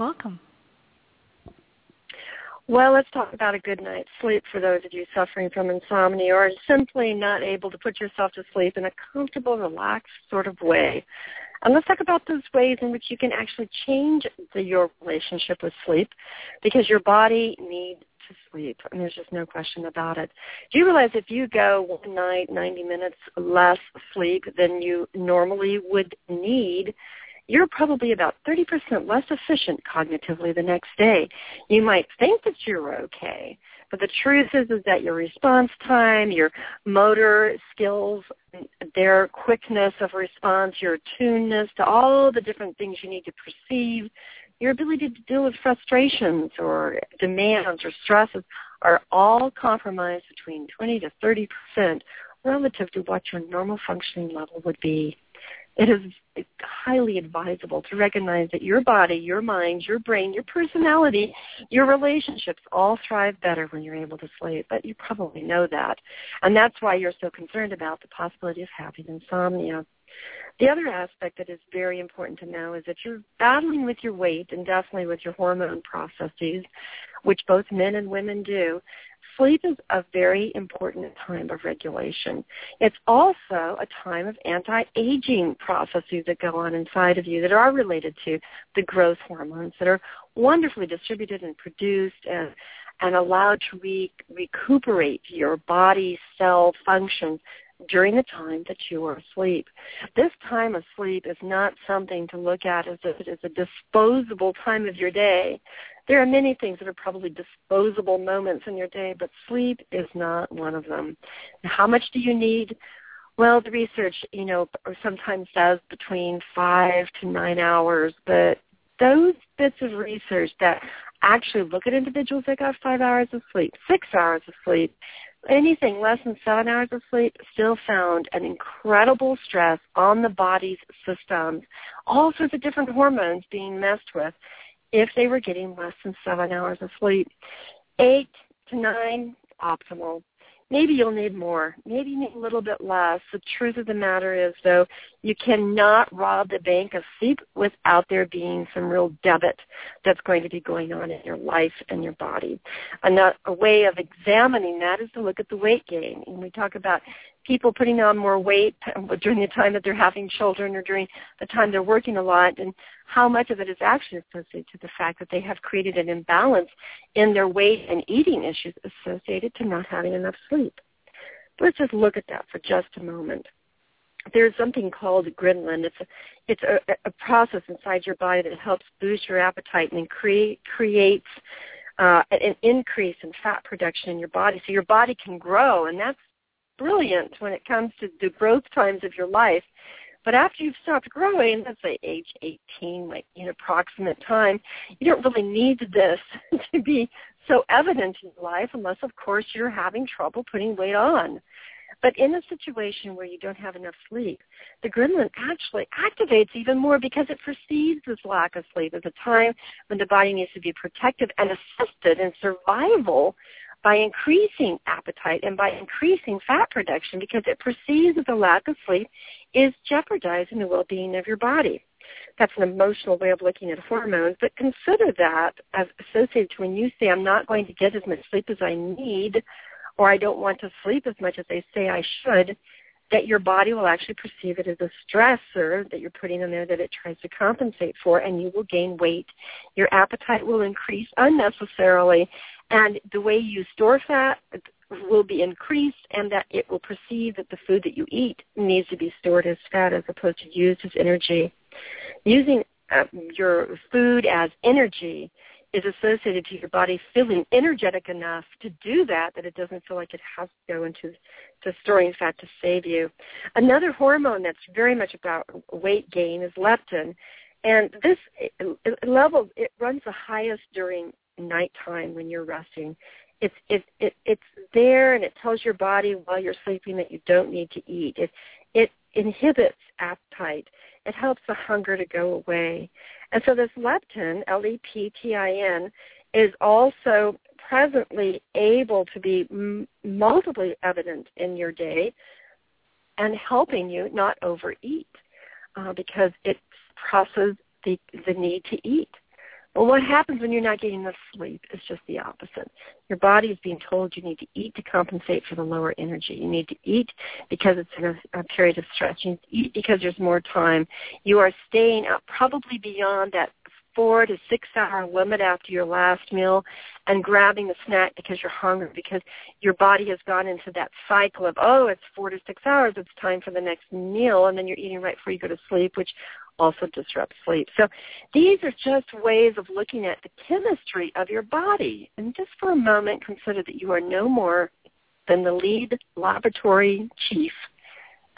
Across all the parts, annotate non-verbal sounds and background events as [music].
Welcome. Well, let's talk about a good night's sleep for those of you suffering from insomnia or simply not able to put yourself to sleep in a comfortable, relaxed sort of way. And let's talk about those ways in which you can actually change the, your relationship with sleep because your body needs to sleep. And there's just no question about it. Do you realize if you go one night, 90 minutes less sleep than you normally would need, you're probably about 30% less efficient cognitively the next day. You might think that you're okay, but the truth is, is that your response time, your motor skills, their quickness of response, your attuneness to all the different things you need to perceive, your ability to deal with frustrations or demands or stresses are all compromised between 20 to 30 percent relative to what your normal functioning level would be it is highly advisable to recognize that your body, your mind, your brain, your personality, your relationships all thrive better when you're able to sleep. But you probably know that. And that's why you're so concerned about the possibility of having insomnia. The other aspect that is very important to know is that you're battling with your weight and definitely with your hormone processes, which both men and women do sleep is a very important time of regulation. It's also a time of anti-aging processes that go on inside of you that are related to the growth hormones that are wonderfully distributed and produced and, and allowed to re- recuperate your body cell functions during the time that you are asleep. This time of sleep is not something to look at as if it is a disposable time of your day. There are many things that are probably disposable moments in your day, but sleep is not one of them. How much do you need? Well, the research, you know, sometimes says between five to nine hours, but those bits of research that actually look at individuals that got five hours of sleep, six hours of sleep, anything less than seven hours of sleep still found an incredible stress on the body's systems, all sorts of different hormones being messed with if they were getting less than seven hours of sleep. Eight to nine, optimal. Maybe you'll need more. Maybe you need a little bit less. The truth of the matter is, though, you cannot rob the bank of sleep without there being some real debit that's going to be going on in your life and your body. And a way of examining that is to look at the weight gain. And we talk about people putting on more weight during the time that they're having children or during the time they're working a lot and how much of it is actually associated to the fact that they have created an imbalance in their weight and eating issues associated to not having enough sleep. Let's just look at that for just a moment. There's something called ghrelin. It's a, it's a, a process inside your body that helps boost your appetite and create, creates uh, an increase in fat production in your body so your body can grow and that's brilliant when it comes to the growth times of your life. But after you've stopped growing, let's say age 18, like in approximate time, you don't really need this [laughs] to be so evident in life unless, of course, you're having trouble putting weight on. But in a situation where you don't have enough sleep, the ghrelin actually activates even more because it perceives this lack of sleep as a time when the body needs to be protective and assisted in survival by increasing appetite and by increasing fat production because it perceives that the lack of sleep is jeopardizing the well-being of your body. That's an emotional way of looking at hormones, but consider that as associated to when you say, I'm not going to get as much sleep as I need, or I don't want to sleep as much as they say I should, that your body will actually perceive it as a stressor that you're putting in there that it tries to compensate for, and you will gain weight. Your appetite will increase unnecessarily, and the way you store fat will be increased and that it will perceive that the food that you eat needs to be stored as fat as opposed to used as energy. Using uh, your food as energy is associated to your body feeling energetic enough to do that that it doesn't feel like it has to go into to storing fat to save you. Another hormone that's very much about weight gain is leptin. And this level, it runs the highest during nighttime when you're resting. It's it, it it's there and it tells your body while you're sleeping that you don't need to eat. It it inhibits appetite. It helps the hunger to go away. And so this leptin, L-E-P-T-I-N, is also presently able to be m- multiply evident in your day and helping you not overeat uh, because it suppresses the, the need to eat. But what happens when you're not getting enough sleep is just the opposite. Your body is being told you need to eat to compensate for the lower energy. You need to eat because it's in a, a period of stress. You need to eat because there's more time. You are staying up probably beyond that four to six hour limit after your last meal and grabbing the snack because you're hungry because your body has gone into that cycle of oh it's four to six hours it's time for the next meal and then you're eating right before you go to sleep which also disrupts sleep. So these are just ways of looking at the chemistry of your body. And just for a moment consider that you are no more than the lead laboratory chief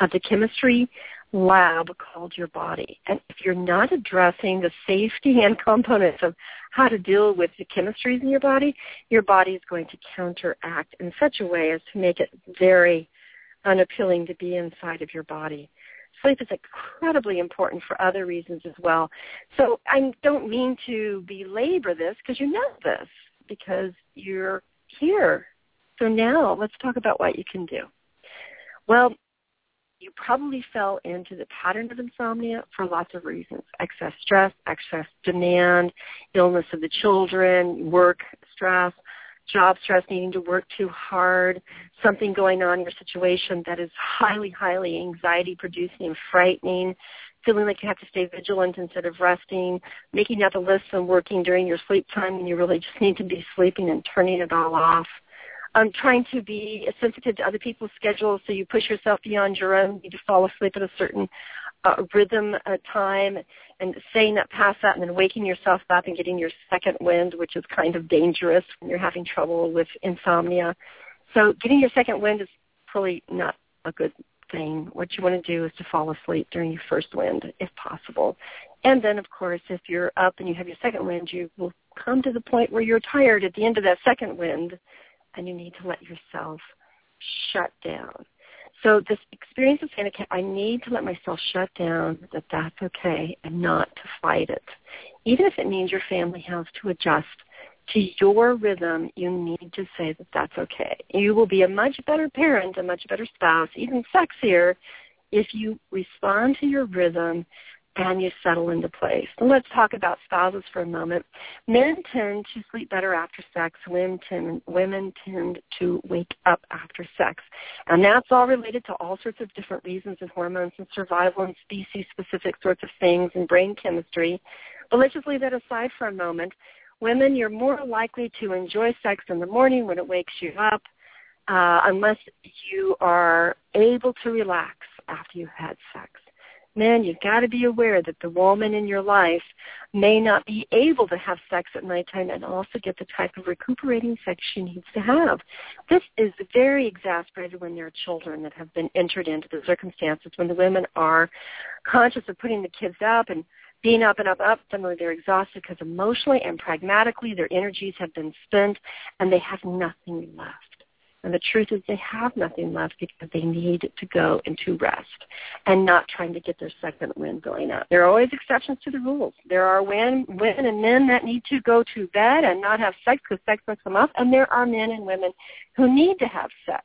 of the chemistry lab called your body. And if you're not addressing the safety [laughs] and components of how to deal with the chemistries in your body, your body is going to counteract in such a way as to make it very unappealing to be inside of your body. Sleep is incredibly important for other reasons as well. So I don't mean to belabor this because you know this because you're here. So now let's talk about what you can do. Well, you probably fell into the pattern of insomnia for lots of reasons. Excess stress, excess demand, illness of the children, work stress, job stress, needing to work too hard, something going on in your situation that is highly, highly anxiety producing and frightening, feeling like you have to stay vigilant instead of resting, making out the list and working during your sleep time when you really just need to be sleeping and turning it all off um, trying to be sensitive to other people's schedules, so you push yourself beyond your own. You fall asleep at a certain uh, rhythm uh, time, and staying up past that, and then waking yourself up and getting your second wind, which is kind of dangerous when you're having trouble with insomnia. So getting your second wind is probably not a good thing. What you want to do is to fall asleep during your first wind, if possible. And then, of course, if you're up and you have your second wind, you will come to the point where you're tired at the end of that second wind and you need to let yourself shut down. So this experience of panic, I need to let myself shut down, that that's okay, and not to fight it. Even if it means your family has to adjust to your rhythm, you need to say that that's okay. You will be a much better parent, a much better spouse, even sexier, if you respond to your rhythm and you settle into place. So let's talk about spouses for a moment. Men tend to sleep better after sex. Women tend, women tend to wake up after sex. And that's all related to all sorts of different reasons and hormones and survival and species-specific sorts of things and brain chemistry. But let's just leave that aside for a moment. Women, you're more likely to enjoy sex in the morning when it wakes you up, uh, unless you are able to relax after you've had sex men, you've got to be aware that the woman in your life may not be able to have sex at nighttime and also get the type of recuperating sex she needs to have. This is very exasperated when there are children that have been entered into the circumstances when the women are conscious of putting the kids up and being up and up, up, suddenly they're exhausted because emotionally and pragmatically their energies have been spent and they have nothing left. And the truth is they have nothing left because they need to go into rest and not trying to get their second wind going up. There are always exceptions to the rules. There are women, women and men that need to go to bed and not have sex because sex makes them up. And there are men and women who need to have sex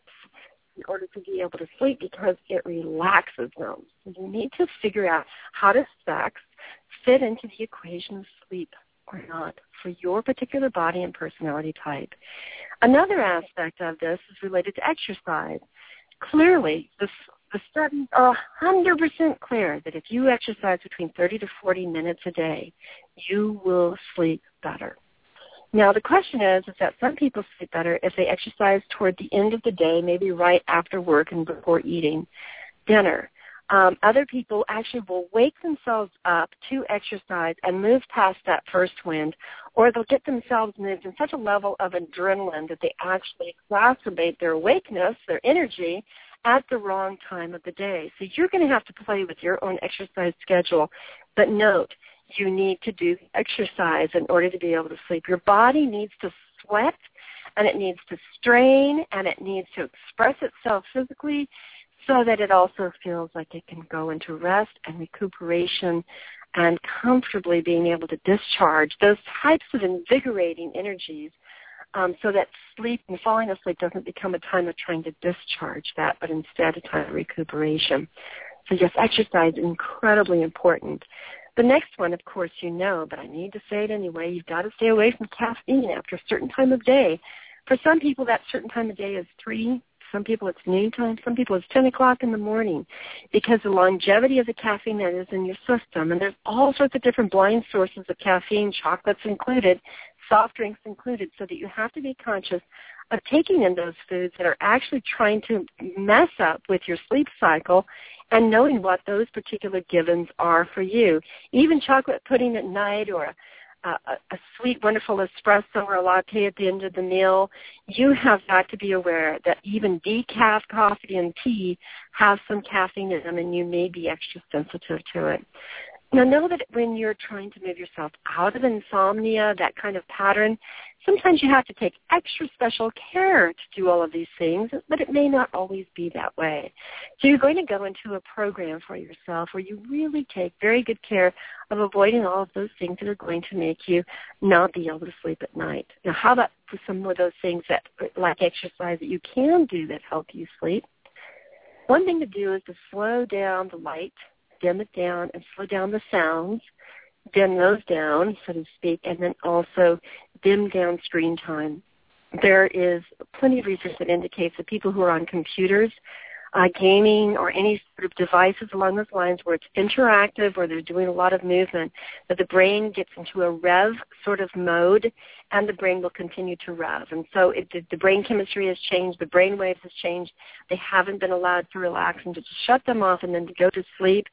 in order to be able to sleep because it relaxes them. So you need to figure out how does sex fit into the equation of sleep or not for your particular body and personality type. Another aspect of this is related to exercise. Clearly, the, studies are 100% clear that if you exercise between 30 to 40 minutes a day, you will sleep better. Now the question is, is that some people sleep better if they exercise toward the end of the day, maybe right after work and before eating dinner. Um, other people actually will wake themselves up to exercise and move past that first wind, or they'll get themselves moved in such a level of adrenaline that they actually exacerbate their awakeness, their energy, at the wrong time of the day. So you're going to have to play with your own exercise schedule. But note, you need to do exercise in order to be able to sleep. Your body needs to sweat and it needs to strain and it needs to express itself physically so that it also feels like it can go into rest and recuperation and comfortably being able to discharge those types of invigorating energies um, so that sleep and falling asleep doesn't become a time of trying to discharge that, but instead a time of recuperation. So yes, exercise is incredibly important. The next one, of course, you know, but I need to say it anyway. You've got to stay away from caffeine after a certain time of day. For some people, that certain time of day is 3 some people it's noontime. Some people it's 10 o'clock in the morning because the longevity of the caffeine that is in your system. And there's all sorts of different blind sources of caffeine, chocolates included, soft drinks included, so that you have to be conscious of taking in those foods that are actually trying to mess up with your sleep cycle and knowing what those particular givens are for you. Even chocolate pudding at night or a a, a sweet, wonderful espresso or a latte at the end of the meal, you have got to be aware that even decaf coffee and tea have some caffeine in them and you may be extra sensitive to it. Now know that when you're trying to move yourself out of insomnia, that kind of pattern, sometimes you have to take extra special care to do all of these things, but it may not always be that way. So you're going to go into a program for yourself where you really take very good care of avoiding all of those things that are going to make you not be able to sleep at night. Now how about for some of those things that like exercise that you can do that help you sleep? One thing to do is to slow down the light dim it down and slow down the sounds, dim those down, so to speak, and then also dim down screen time. There is plenty of research that indicates that people who are on computers uh, gaming or any sort of devices along those lines where it's interactive or they're doing a lot of movement, that the brain gets into a rev sort of mode and the brain will continue to rev. And so it, the brain chemistry has changed, the brain waves has changed. They haven't been allowed to relax and to shut them off and then to go to sleep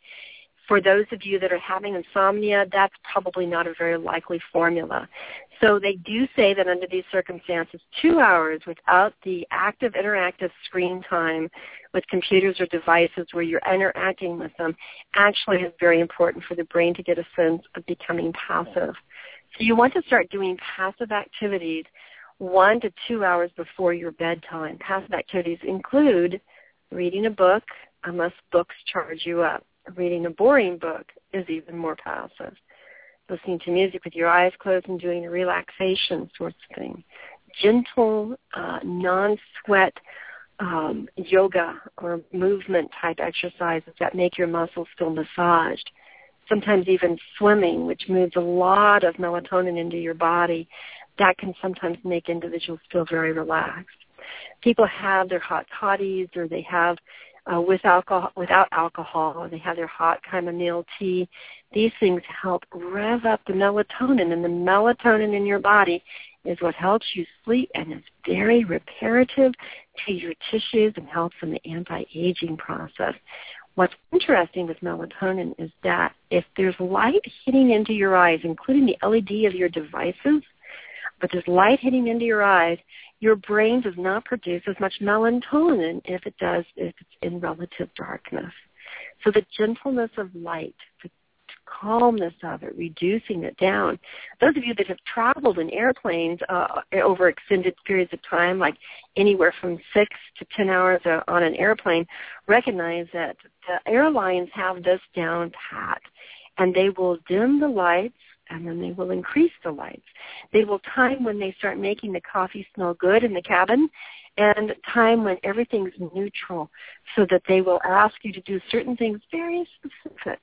for those of you that are having insomnia, that's probably not a very likely formula. So they do say that under these circumstances, two hours without the active interactive screen time with computers or devices where you're interacting with them actually is very important for the brain to get a sense of becoming passive. So you want to start doing passive activities one to two hours before your bedtime. Passive activities include reading a book, unless books charge you up reading a boring book is even more passive. Listening to music with your eyes closed and doing a relaxation sort of thing. Gentle, uh, non-sweat um, yoga or movement type exercises that make your muscles feel massaged. Sometimes even swimming, which moves a lot of melatonin into your body, that can sometimes make individuals feel very relaxed. People have their hot toddies or they have uh, with alcohol, without alcohol. They have their hot chamomile tea. These things help rev up the melatonin, and the melatonin in your body is what helps you sleep and is very reparative to your tissues and helps in the anti-aging process. What's interesting with melatonin is that if there's light hitting into your eyes, including the LED of your devices, but there's light hitting into your eyes, your brain does not produce as much melatonin if it does if it's in relative darkness. So the gentleness of light, the calmness of it, reducing it down. Those of you that have traveled in airplanes uh, over extended periods of time, like anywhere from six to ten hours uh, on an airplane, recognize that the airlines have this down pat, and they will dim the lights and then they will increase the lights. They will time when they start making the coffee smell good in the cabin and time when everything's neutral so that they will ask you to do certain things very specific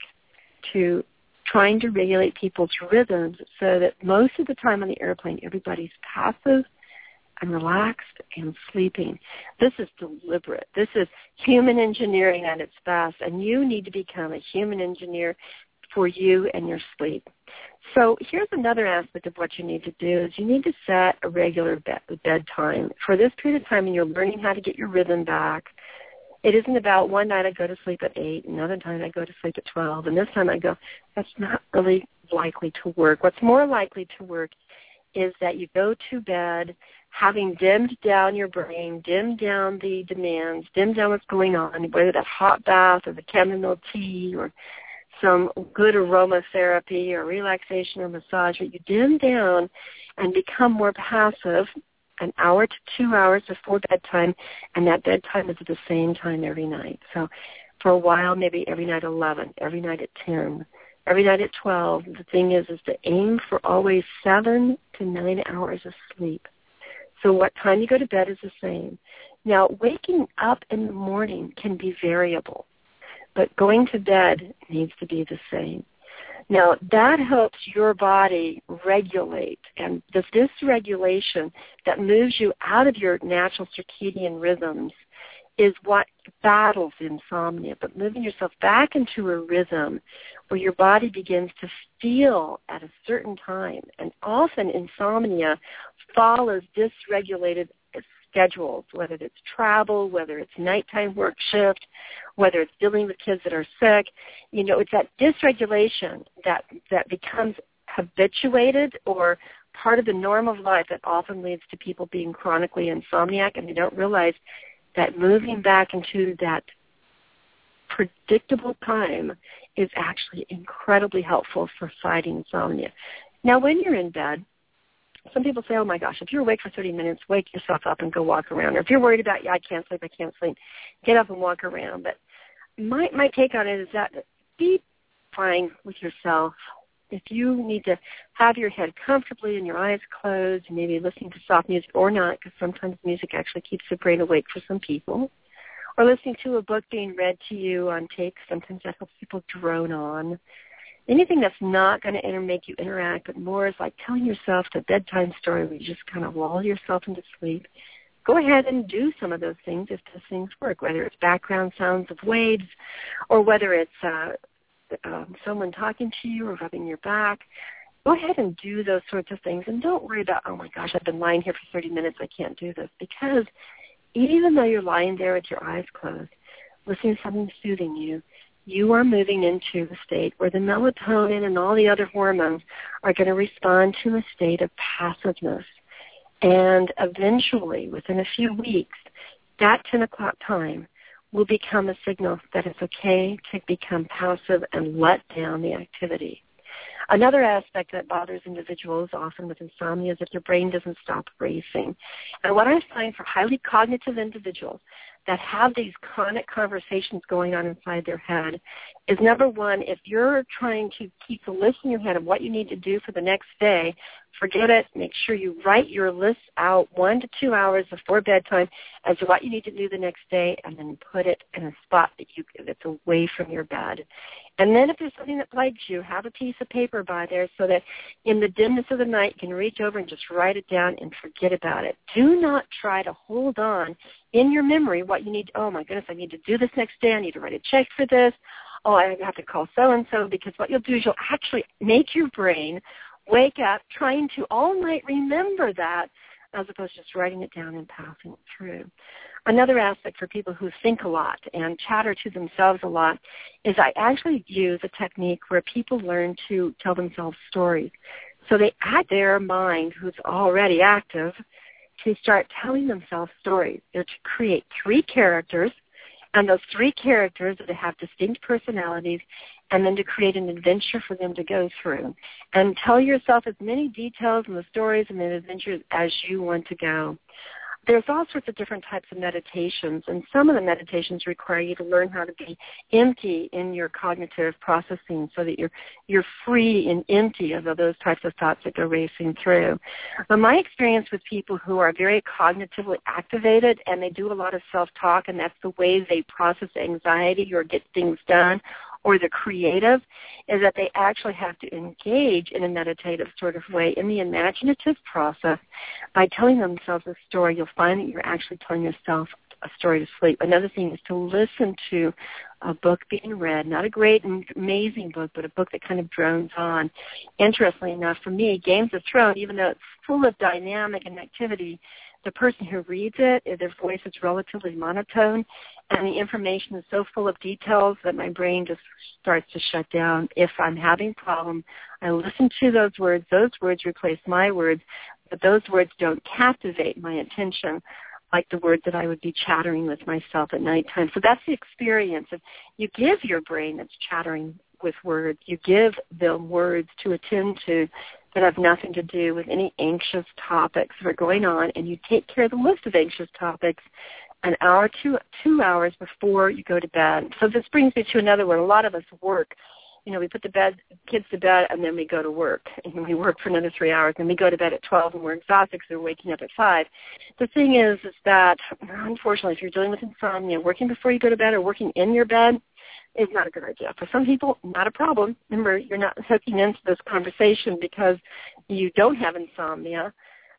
to trying to regulate people's rhythms so that most of the time on the airplane everybody's passive and relaxed and sleeping. This is deliberate. This is human engineering at its best, and you need to become a human engineer for you and your sleep. So here's another aspect of what you need to do is you need to set a regular bed, bedtime. For this period of time when you're learning how to get your rhythm back, it isn't about one night I go to sleep at 8, another time I go to sleep at 12, and this time I go, that's not really likely to work. What's more likely to work is that you go to bed having dimmed down your brain, dimmed down the demands, dimmed down what's going on, whether that hot bath or the chamomile tea or some good aromatherapy or relaxation or massage, but you dim down and become more passive an hour to two hours before bedtime, and that bedtime is at the same time every night. So for a while, maybe every night at 11, every night at 10, every night at 12. The thing is, is to aim for always seven to nine hours of sleep. So what time you go to bed is the same. Now, waking up in the morning can be variable, but going to bed needs to be the same. Now, that helps your body regulate, and this dysregulation that moves you out of your natural circadian rhythms is what battles insomnia, but moving yourself back into a rhythm where your body begins to feel at a certain time. And often insomnia follows dysregulated schedules, whether it's travel, whether it's nighttime work shift, whether it's dealing with kids that are sick. You know, it's that dysregulation that, that becomes habituated or part of the norm of life that often leads to people being chronically insomniac and they don't realize that moving back into that predictable time is actually incredibly helpful for fighting insomnia. Now, when you're in bed, some people say, oh my gosh, if you're awake for 30 minutes, wake yourself up and go walk around. Or if you're worried about, yeah, I can't sleep, I can't sleep, get up and walk around. But my, my take on it is that be fine with yourself. If you need to have your head comfortably and your eyes closed, maybe listening to soft music or not, because sometimes music actually keeps the brain awake for some people, or listening to a book being read to you on tape, sometimes that helps people drone on anything that's not going to make you interact, but more is like telling yourself the bedtime story where you just kind of lull yourself into sleep. Go ahead and do some of those things if those things work, whether it's background sounds of waves or whether it's uh, um, someone talking to you or rubbing your back. Go ahead and do those sorts of things and don't worry about, oh my gosh, I've been lying here for 30 minutes, I can't do this. Because even though you're lying there with your eyes closed, listening to something soothing you, you are moving into a state where the melatonin and all the other hormones are going to respond to a state of passiveness. And eventually, within a few weeks, that 10 o'clock time will become a signal that it's okay to become passive and let down the activity. Another aspect that bothers individuals often with insomnia is if their brain doesn't stop racing. And what I find for highly cognitive individuals that have these chronic conversations going on inside their head is number one, if you're trying to keep the list in your head of what you need to do for the next day, forget it. Make sure you write your list out one to two hours before bedtime as to what you need to do the next day and then put it in a spot that you that's away from your bed. And then if there's something that plagues you, have a piece of paper by there so that in the dimness of the night you can reach over and just write it down and forget about it. Do not try to hold on in your memory what you need. To, Oh my goodness, I need to do this next day. I need to write a check for this. Oh, I have to call so and so because what you'll do is you'll actually make your brain wake up trying to all night remember that as opposed to just writing it down and passing it through. Another aspect for people who think a lot and chatter to themselves a lot is I actually use a technique where people learn to tell themselves stories. So they add their mind, who's already active, to start telling themselves stories. They're to create three characters, and those three characters to have distinct personalities, and then to create an adventure for them to go through. And tell yourself as many details and the stories and the adventures as you want to go there's all sorts of different types of meditations, and some of the meditations require you to learn how to be empty in your cognitive processing so that you're you're free and empty of those types of thoughts that go racing through. But my experience with people who are very cognitively activated and they do a lot of self-talk and that's the way they process anxiety or get things done or the creative is that they actually have to engage in a meditative sort of way in the imaginative process by telling themselves a story. You'll find that you're actually telling yourself a story to sleep. Another thing is to listen to a book being read, not a great and amazing book, but a book that kind of drones on. Interestingly enough, for me, Games of Thrones, even though it's full of dynamic and activity, the person who reads it, their voice is relatively monotone, and the information is so full of details that my brain just starts to shut down. If I'm having a problem, I listen to those words. Those words replace my words, but those words don't captivate my attention like the words that I would be chattering with myself at nighttime. So that's the experience of you give your brain that's chattering with words. You give them words to attend to that have nothing to do with any anxious topics that are going on, and you take care of the list of anxious topics an hour to two hours before you go to bed. So this brings me to another one. A lot of us work you know, we put the bed kids to bed and then we go to work [laughs] and we work for another three hours and we go to bed at twelve and we're exhausted because we're waking up at five. The thing is, is that unfortunately, if you're dealing with insomnia, working before you go to bed or working in your bed is not a good idea. For some people, not a problem. Remember, you're not hooking into this conversation because you don't have insomnia.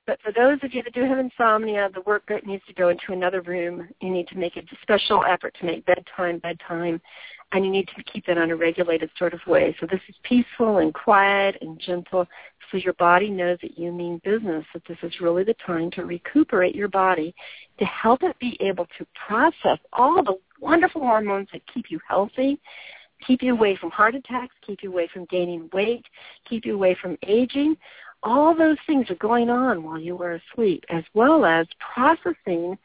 But for those of you that do have insomnia, the work needs to go into another room. You need to make a special effort to make bedtime bedtime and you need to keep that on a regulated sort of way. So this is peaceful and quiet and gentle so your body knows that you mean business, that this is really the time to recuperate your body to help it be able to process all the wonderful hormones that keep you healthy, keep you away from heart attacks, keep you away from gaining weight, keep you away from aging. All those things are going on while you are asleep, as well as processing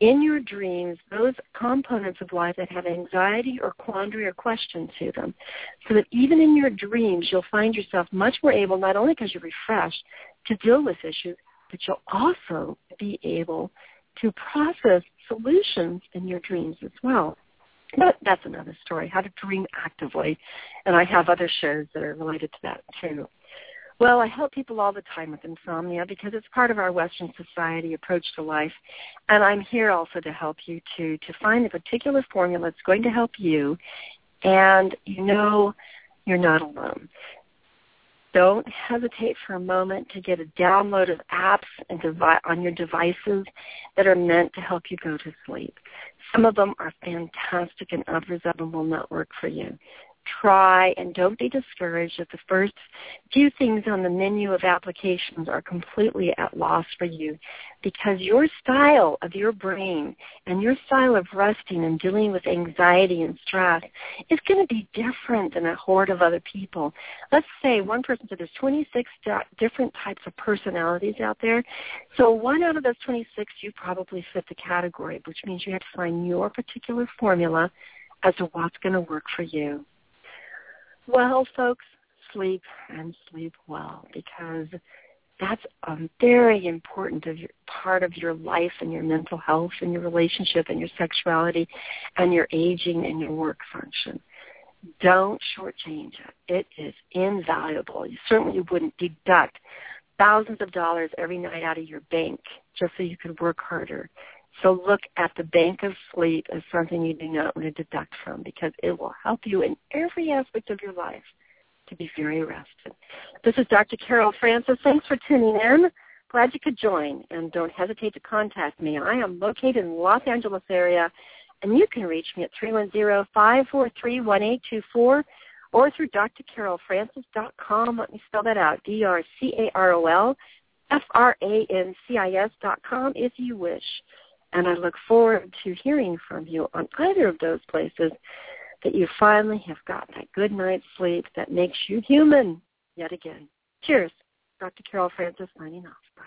in your dreams those components of life that have anxiety or quandary or question to them. So that even in your dreams, you'll find yourself much more able, not only because you're refreshed, to deal with issues, but you'll also be able to process solutions in your dreams as well. But that's another story, how to dream actively. And I have other shows that are related to that too. Well, I help people all the time with insomnia because it's part of our Western society approach to life. And I'm here also to help you to, to find the particular formula that's going to help you and you know you're not alone. Don't hesitate for a moment to get a download of apps and devi- on your devices that are meant to help you go to sleep. Some of them are fantastic and others of them will not work for you try and don't be discouraged if the first few things on the menu of applications are completely at loss for you because your style of your brain and your style of resting and dealing with anxiety and stress is going to be different than a horde of other people. Let's say one person said there's 26 different types of personalities out there. So one out of those 26 you probably fit the category, which means you have to find your particular formula as to what's going to work for you. Well, folks, sleep and sleep well because that's a very important of your, part of your life and your mental health and your relationship and your sexuality and your aging and your work function. Don't shortchange it. It is invaluable. You certainly wouldn't deduct thousands of dollars every night out of your bank just so you could work harder. So look at the bank of sleep as something you do not want to deduct from because it will help you in every aspect of your life to be very rested. This is Dr. Carol Francis. Thanks for tuning in. Glad you could join and don't hesitate to contact me. I am located in the Los Angeles area and you can reach me at 310-543-1824 or through drcarolfrancis.com. Let me spell that out, D-R-C-A-R-O-L F-R-A-N-C-I-S dot com if you wish. And I look forward to hearing from you on either of those places that you finally have got that good night's sleep that makes you human yet again. Cheers. Dr. Carol Francis signing off. Bye.